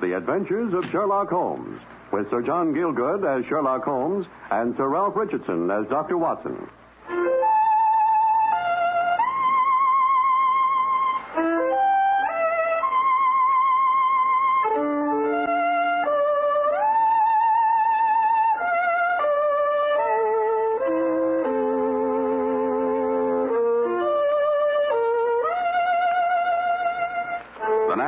The Adventures of Sherlock Holmes, with Sir John Gielgud as Sherlock Holmes and Sir Ralph Richardson as Dr. Watson.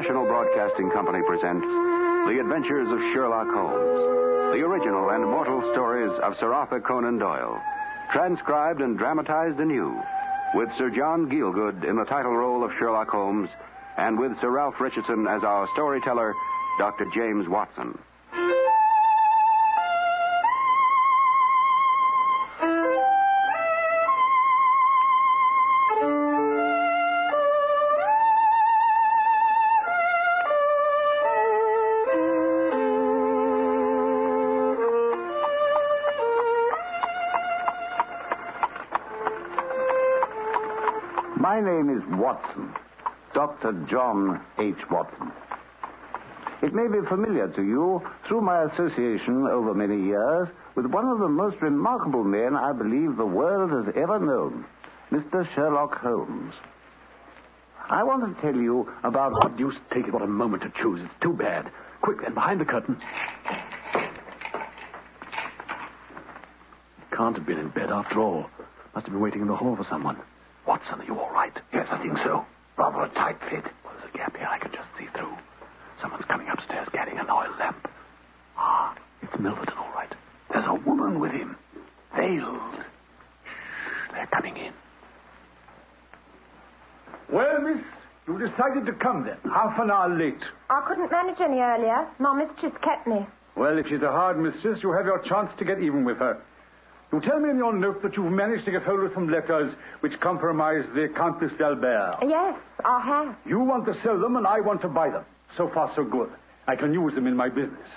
National Broadcasting Company presents immortal stories of Sir Arthur Conan Doyle, transcribed and dramatized anew, with Sir John Gielgud in the title role of Sherlock Holmes, and with Sir Ralph Richardson as our storyteller, Dr. James Watson. My name is Watson, Dr. John H. Watson. It may be familiar to you through my association over many years with one of the most remarkable men I believe the world has ever known, Mr. Sherlock Holmes. I want to tell you about oh, What deuce take it what a moment to choose. It's too bad. Quick, then, behind the curtain. Can't have been in bed after all. Must have been waiting in the hall for someone. Watson, are you all right? Yes, I think so. Rather a tight fit. Well, there's a gap here I can just see through. Someone's coming upstairs carrying an oil lamp. Ah, it's Milverton, all right. There's a woman with him. Veiled. Shh, they're coming in. Well, miss, you decided to come then, half an hour late. I couldn't manage any earlier. My mistress kept me. Well, if she's a hard mistress, you have your chance to get even with her. You tell me in your note that you've managed to get hold of some letters which compromise the Countess d'Albert. Yes, I have. You want to sell them, and I want to buy them. So far, so good. I can use them in my business.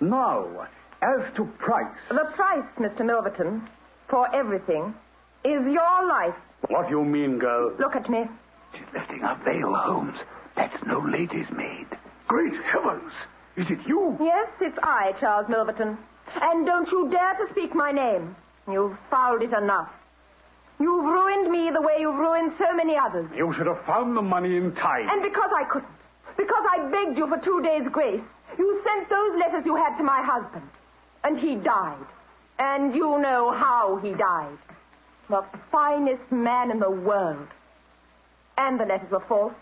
Now, as to price. The price, Mr. Milverton, for everything, is your life. What do you mean, girl? Look at me. She's lifting her veil, Holmes. That's no lady's maid. Great heavens! Is it you? Yes, it's I, Charles Milverton. And don't you dare to speak my name. You've fouled it enough. You've ruined me the way you've ruined so many others. You should have found the money in time. And because I couldn't, because I begged you for two days' grace, you sent those letters you had to my husband. And he died. And you know how he died. The finest man in the world. And the letters were false.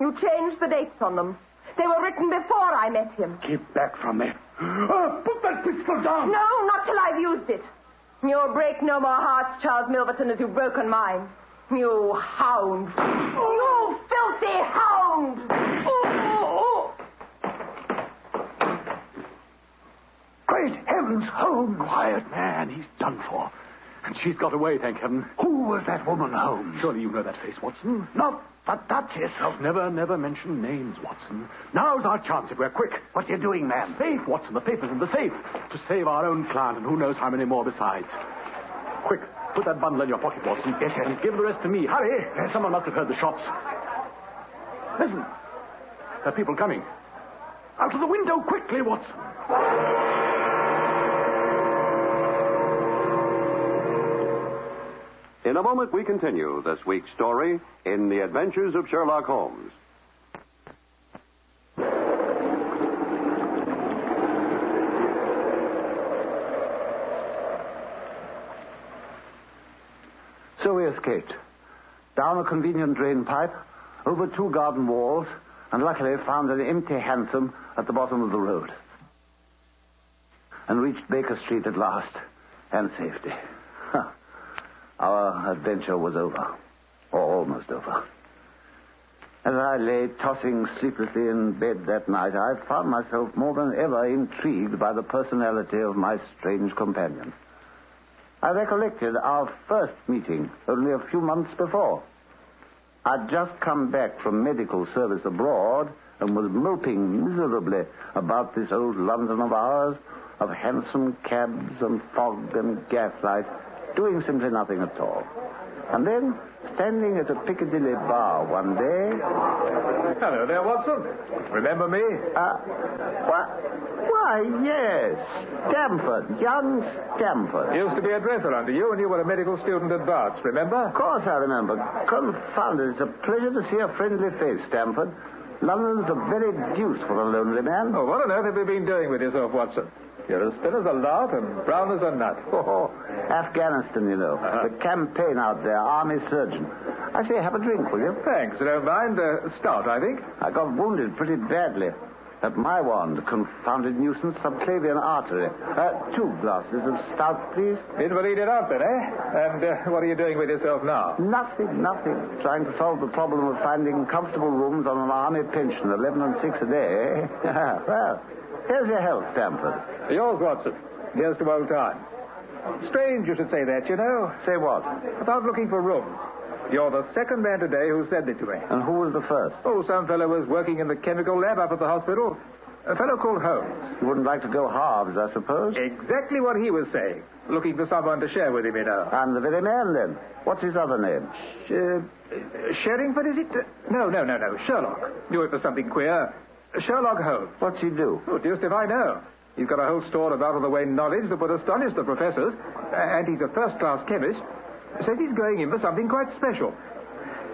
You changed the dates on them. They were written before I met him. Keep back from me. Ah, put that pistol down. No, not till I've used it. You'll break no more hearts, Charles Milverton, as you've broken mine. You hound. You filthy hound. Oh, Great heavens, Holmes! Quiet, man. He's done for. And she's got away, thank heaven. Who was that woman, Holmes? Surely you know that face, Watson. Not the Duchess of... Never, never mention names, Watson. Now's our chance if we're quick. What are you doing, man? Safe, Watson. The papers in the safe. To save our own client and who knows how many more besides. Quick, put that bundle in your pocket, Watson. Yes, yes. And give the rest to me. Hurry. Uh, someone must have heard the shots. Listen. There are people coming. Out of the window, quickly, Watson. In a moment, we continue this week's story in The Adventures of Sherlock Holmes. So we escaped. Down a convenient drain pipe, over two garden walls, and luckily found an empty hansom at the bottom of the road. And reached Baker Street at last, and safety. Huh. Our adventure was over, or almost over. As I lay tossing sleeplessly in bed that night, I found myself more than ever intrigued by the personality of my strange companion. I recollected our first meeting only a few months before. I'd just come back from medical service abroad and was moping miserably about this old London of ours, of hansom cabs and fog and gaslight, doing simply nothing at all. And then, standing at a Piccadilly bar one day, Hello there, Watson. Remember me? uh, why, why, yes, Stamford, young Stamford. Used to be a dresser under you when you were a medical student at Barts, remember? Of course I remember. Confound it, it's a pleasure to see a friendly face, Stamford. London's a very deuce for a lonely man. Oh, what on earth have you been doing with yourself, Watson? You're as thin as a lark and brown as a nut. Oh, Afghanistan, you know. Uh-huh. The campaign out there, army surgeon. I say, have a drink, will you? Thanks, don't mind. Uh, stout, I think. I got wounded pretty badly. At Maiwand, confounded nuisance, subclavian artery. Uh, two glasses of stout, please. Invalided out then, eh? And uh, what are you doing with yourself now? Nothing, nothing. Trying to solve the problem of finding comfortable rooms on an army pension, 11 and 6 a day, eh? well, here's your health, Stamford. Yours, Watson. Here's to old times. Strange you should say that, you know. Say what? About looking for rooms. You're the second man today who said it to me. And who was the first? Oh, some fellow was working in the chemical lab up at the hospital. A fellow called Holmes. You wouldn't like to go halves, I suppose? Exactly what he was saying. Looking for someone to share with him, you know. I'm the very man, then. What's his other name? Sh- uh, Sherringford, is it? No, no, no, no. Sherlock. Knew it was something queer. Sherlock Holmes. What's he do? Oh, deuced if I know. He's got a whole store of out-of-the-way knowledge that would astonish the professors. And he's a first-class chemist. Says he's going in for something quite special.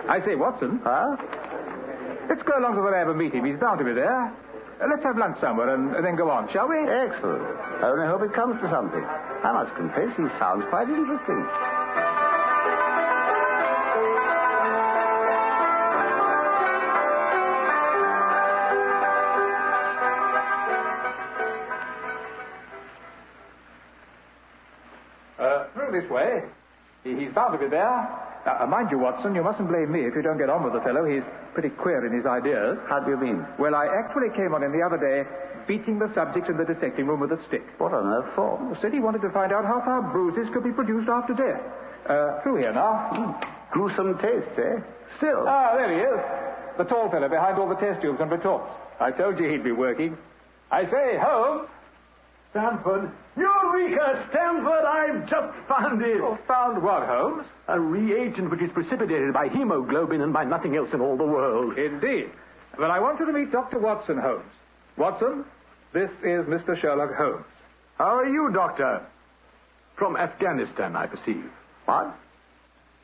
I say, Watson, Huh? let's go along to the lab and meet him. He's bound to be there. Uh, let's have lunch somewhere and, and then go on, shall we? Excellent. I only hope it comes to something. I must confess, he sounds quite interesting. To be there. Now, uh, mind you, Watson, you mustn't blame me if you don't get on with the fellow. He's pretty queer in his ideas. How do you mean? Well, I actually came on him the other day beating the subject in the dissecting room with a stick. What on earth for? Said he wanted to find out how far bruises could be produced after death. Uh, through here now. Gruesome tastes, eh? Still. Ah, there he is. The tall fellow behind all the test tubes and retorts. I told you he'd be working. I say, Holmes. Stamford. Eureka, Stamford! I've just found it. Oh, found what, Holmes? A reagent which is precipitated by hemoglobin and by nothing else in all the world. Indeed. But I want you to meet Dr. Watson Holmes. Watson, this is Mr. Sherlock Holmes. How are you, Doctor? From Afghanistan, I perceive. What?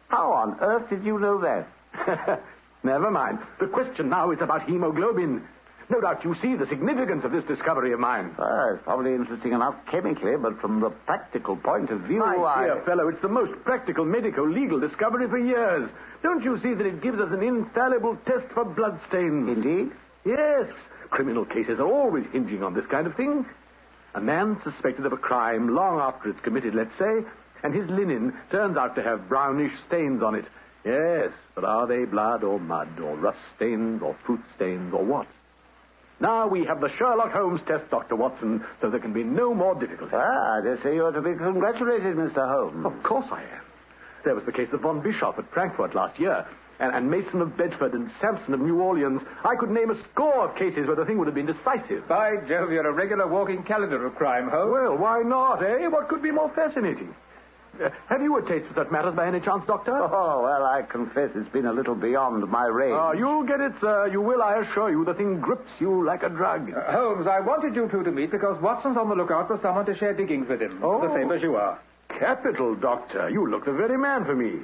How on earth did you know that? Never mind. The question now is about hemoglobin. No doubt you see the significance of this discovery of mine. Well, it's probably interesting enough chemically, but from the practical point of view, My I... dear fellow, it's the most practical medico legal discovery for years. Don't you see that it gives us an infallible test for bloodstains? Indeed? Yes. Criminal cases are always hinging on this kind of thing. A man suspected of a crime long after it's committed, let's say, and his linen turns out to have brownish stains on it. Yes, but are they blood or mud or rust stains or fruit stains or what? Now we have the Sherlock Holmes test, Dr. Watson, so there can be no more difficulty. Ah, I dare say you are to be congratulated, Mr. Holmes. Of course I am. There was the case of von Bischoff at Frankfurt last year, and, and Mason of Bedford and Sampson of New Orleans. I could name a score of cases where the thing would have been decisive. By Jove, you're a regular walking calendar of crime, Holmes. Well, why not, eh? What could be more fascinating? Uh, have you a taste for such matters by any chance, Doctor? Oh, well, I confess it's been a little beyond my range. Ah, you'll get it, sir. You will, I assure you. The thing grips you like a drug. Uh, Holmes, I wanted you two to meet because Watson's on the lookout for someone to share diggings with him. Oh. The same as you are. Capital, Doctor. You look the very man for me.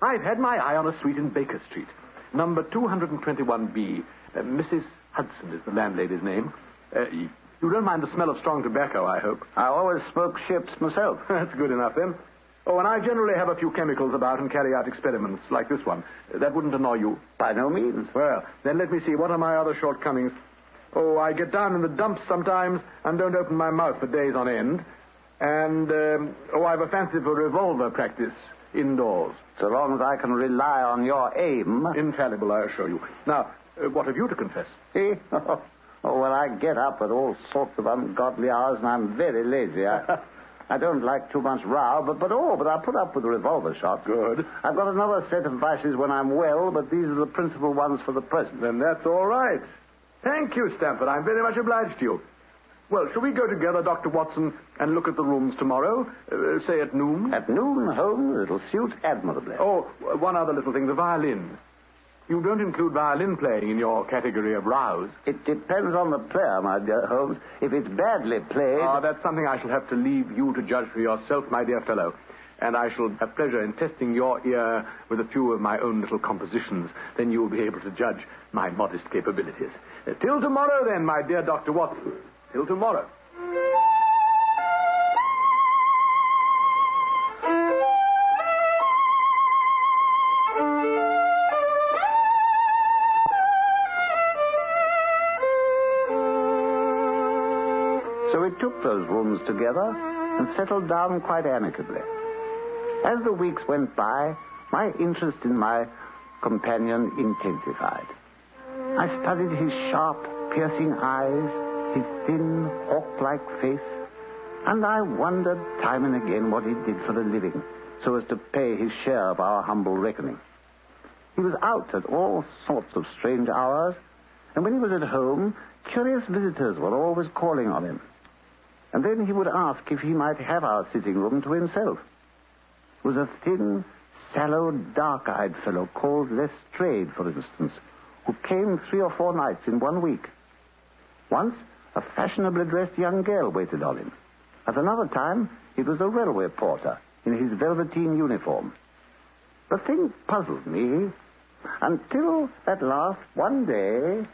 I've had my eye on a suite in Baker Street, number 221B. Uh, Mrs. Hudson is the landlady's name. Uh, you don't mind the smell of strong tobacco, I hope. I always smoke ships myself. That's good enough, then. Oh, and I generally have a few chemicals about and carry out experiments like this one. That wouldn't annoy you. By no means. Well, then let me see. What are my other shortcomings? Oh, I get down in the dumps sometimes and don't open my mouth for days on end. And, um, oh, I've a fancy for revolver practice indoors. So long as I can rely on your aim. Infallible, I assure you. Now, uh, what have you to confess? See? Oh, well, I get up at all sorts of ungodly hours, and I'm very lazy. I, I don't like too much row, but, but oh, but I'll put up with the revolver shots. Good. I've got another set of vices when I'm well, but these are the principal ones for the present. Then that's all right. Thank you, Stamford. I'm very much obliged to you. Well, shall we go together, Dr. Watson, and look at the rooms tomorrow? Uh, say at noon? At noon, Holmes, it'll suit admirably. Oh, one other little thing the violin. You don't include violin playing in your category of rows. It depends on the player, my dear Holmes. If it's badly played. Ah, that's something I shall have to leave you to judge for yourself, my dear fellow. And I shall have pleasure in testing your ear with a few of my own little compositions. Then you will be able to judge my modest capabilities. Uh, till tomorrow, then, my dear Dr. Watson. Till tomorrow. Took those rooms together and settled down quite amicably. As the weeks went by, my interest in my companion intensified. I studied his sharp, piercing eyes, his thin, hawk-like face, and I wondered time and again what he did for a living so as to pay his share of our humble reckoning. He was out at all sorts of strange hours, and when he was at home, curious visitors were always calling on him. And then he would ask if he might have our sitting room to himself. It was a thin, sallow, dark-eyed fellow called Lestrade, for instance, who came three or four nights in one week. Once, a fashionably dressed young girl waited on him. At another time, it was a railway porter in his velveteen uniform. The thing puzzled me until, at last, one day,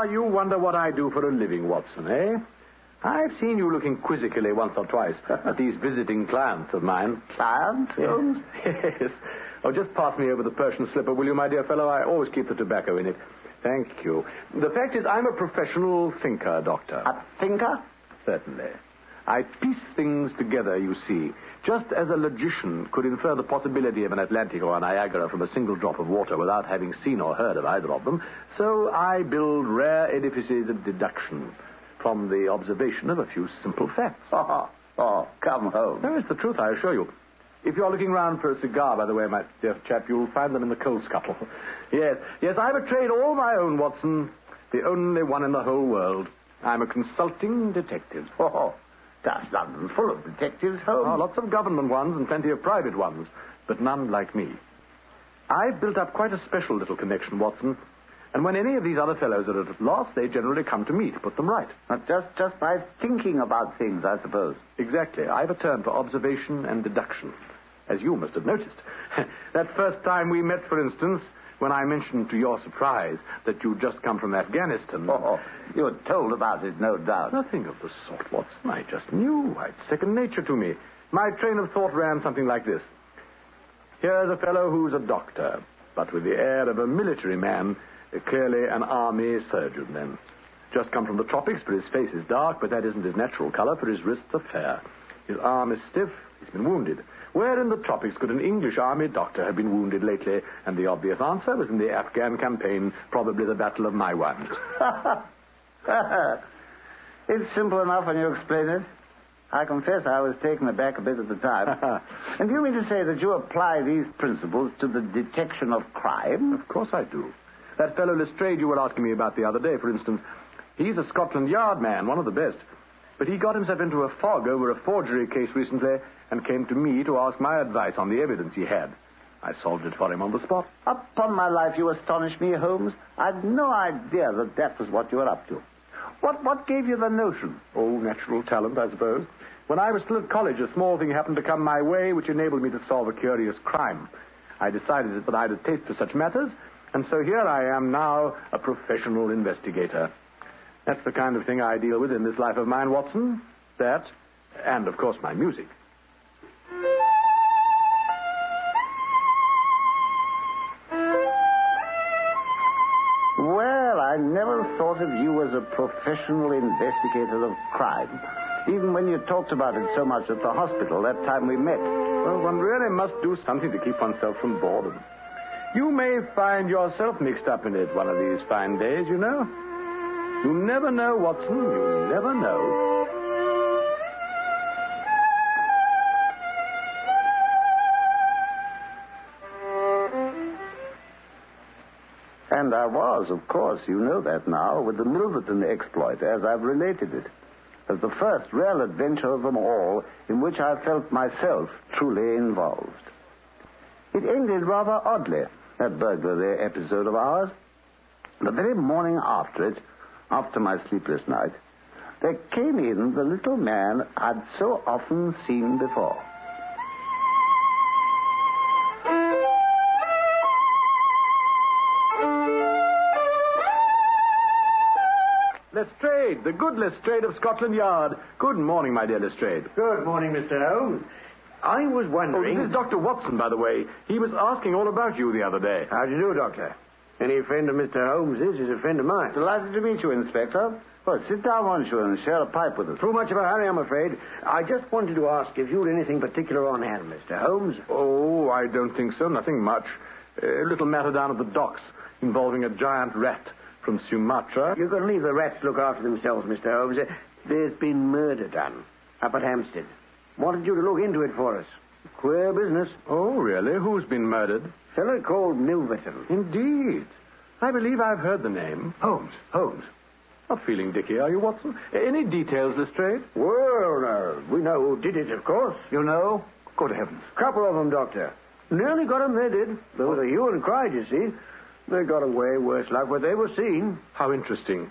Ah, you wonder what I do for a living, Watson, eh? I've seen you looking quizzically once or twice at these visiting clients of mine. client, Holmes? Yes. Oh, just pass me over the Persian slipper, will you, my dear fellow? I always keep the tobacco in it. Thank you. The fact is, I'm a professional thinker, Doctor. A thinker? Certainly. I piece things together, you see. Just as a logician could infer the possibility of an Atlantic or a Niagara from a single drop of water without having seen or heard of either of them, so I build rare edifices of deduction from the observation of a few simple facts. Oh, oh, come home. No, it's the truth, I assure you. If you're looking round for a cigar, by the way, my dear chap, you'll find them in the coal scuttle. yes, yes, I've a trade all my own, Watson. The only one in the whole world. I'm a consulting detective. Oh, that's London full of detectives, Holmes. Oh, ah, lots of government ones and plenty of private ones, but none like me. I've built up quite a special little connection, Watson. And when any of these other fellows are at a loss, they generally come to me to put them right. Not just, just by thinking about things, I suppose. Exactly. I've a turn for observation and deduction, as you must have noticed. that first time we met, for instance, when I mentioned to your surprise that you'd just come from Afghanistan. Oh, you were told about it, no doubt. Nothing of the sort, Watson. I just knew. It's second nature to me. My train of thought ran something like this. Here's a fellow who's a doctor, but with the air of a military man, clearly an army surgeon then. Just come from the tropics, for his face is dark, but that isn't his natural color, for his wrists are fair. His arm is stiff, he's been wounded. Where in the tropics could an English army doctor have been wounded lately? And the obvious answer was in the Afghan campaign, probably the Battle of Maiwand. it's simple enough when you explain it. I confess I was taken aback a bit at the time. and do you mean to say that you apply these principles to the detection of crime? Of course I do. That fellow Lestrade you were asking me about the other day, for instance, he's a Scotland Yard man, one of the best. But he got himself into a fog over a forgery case recently and came to me to ask my advice on the evidence he had. I solved it for him on the spot. Upon my life, you astonish me, Holmes. I'd no idea that that was what you were up to. What, what gave you the notion? Oh, natural talent, I suppose. When I was still at college, a small thing happened to come my way which enabled me to solve a curious crime. I decided that I had a taste for such matters, and so here I am now, a professional investigator. That's the kind of thing I deal with in this life of mine, Watson. That, and of course my music. Professional investigator of crime. Even when you talked about it so much at the hospital that time we met. Well, one really must do something to keep oneself from boredom. You may find yourself mixed up in it one of these fine days, you know. You never know, Watson. You never know. And I was, of course, you know that now, with the Milverton exploit, as I've related it, as the first real adventure of them all in which I felt myself truly involved. It ended rather oddly, that burglary episode of ours. The very morning after it, after my sleepless night, there came in the little man I'd so often seen before. Lestrade, the good Lestrade of Scotland Yard. Good morning, my dear Lestrade. Good morning, Mr. Holmes. I was Oh, wondering. this is Dr. Watson, by the way. He was asking all about you the other day. How do you do, Doctor? Any friend of Mr. Holmes's is a friend of mine. Delighted to meet you, Inspector. Well, sit down, won't you, and share a pipe with us. Too much of a hurry, I'm afraid. I just wanted to ask if you'd anything particular on hand, Mr. Holmes. Oh, I don't think so. Nothing much. A little matter down at the docks involving a giant rat from Sumatra. You can leave the rats to look after themselves, Mr. Holmes. Uh, There's been murder done up at Hampstead. Wanted you to look into it for us. Queer business. Oh, really? Who's been murdered? Fellow called Milverton. Indeed. I believe I've heard the name. Holmes. Holmes. Not feeling dicky, are you, Watson? Any details, Lestrade? Well, uh, we know who did it, of course. You know? Good heavens. Couple of them, Doctor. Nearly got got 'em, they did. There was a hue and cry, you see. They got away, worse luck, but they were seen. How interesting.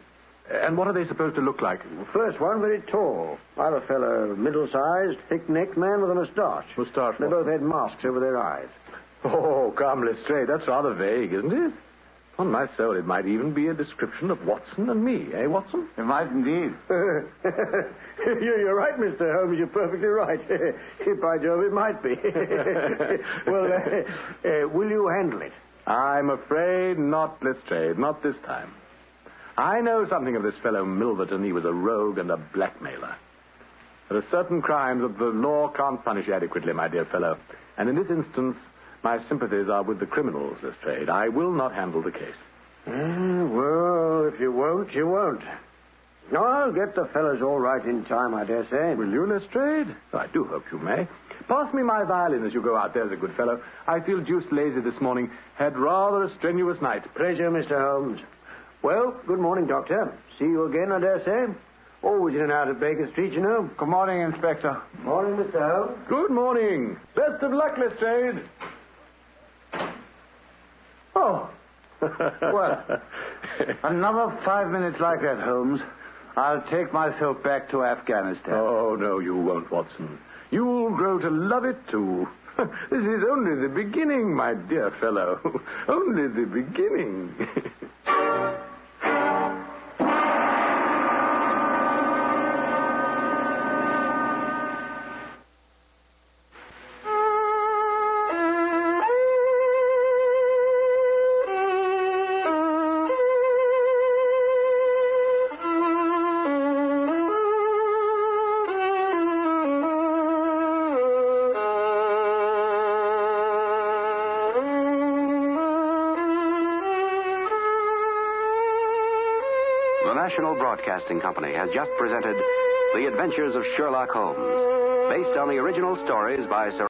And what are they supposed to look like? First one, very tall. Other fellow, middle-sized, thick-necked man with a moustache. Moustache, They what? both had masks over their eyes. Oh, come, Lestrade. That's rather vague, isn't it? On my soul, it might even be a description of Watson and me, eh, Watson? It might indeed. you're, you're right, Mr. Holmes. You're perfectly right. By Jove, it might be. well, uh, uh, will you handle it? I'm afraid not, Lestrade. Not this time. I know something of this fellow Milverton. He was a rogue and a blackmailer. There are certain crimes that the law can't punish adequately, my dear fellow. And in this instance, my sympathies are with the criminals, Lestrade. I will not handle the case. Ah, well, if you won't, you won't. No, I'll get the fellows all right in time, I dare say. Will you, Lestrade? I do hope you may. Pass me my violin as you go out, there's a good fellow. I feel deuced lazy this morning. Had rather a strenuous night. Pleasure, Mr. Holmes. Well, good morning, Doctor. See you again, I dare say. Always in and out of Baker Street, you know. Good morning, Inspector. Morning, Mr. Holmes. Good morning. Best of luck, Lestrade. Oh. Well, another five minutes like that, Holmes. I'll take myself back to Afghanistan. Oh, no, you won't, Watson. You'll grow to love it, too. This is only the beginning, my dear fellow. only the beginning. National Broadcasting Company has just presented The Adventures of Sherlock Holmes, based on the original stories by Sir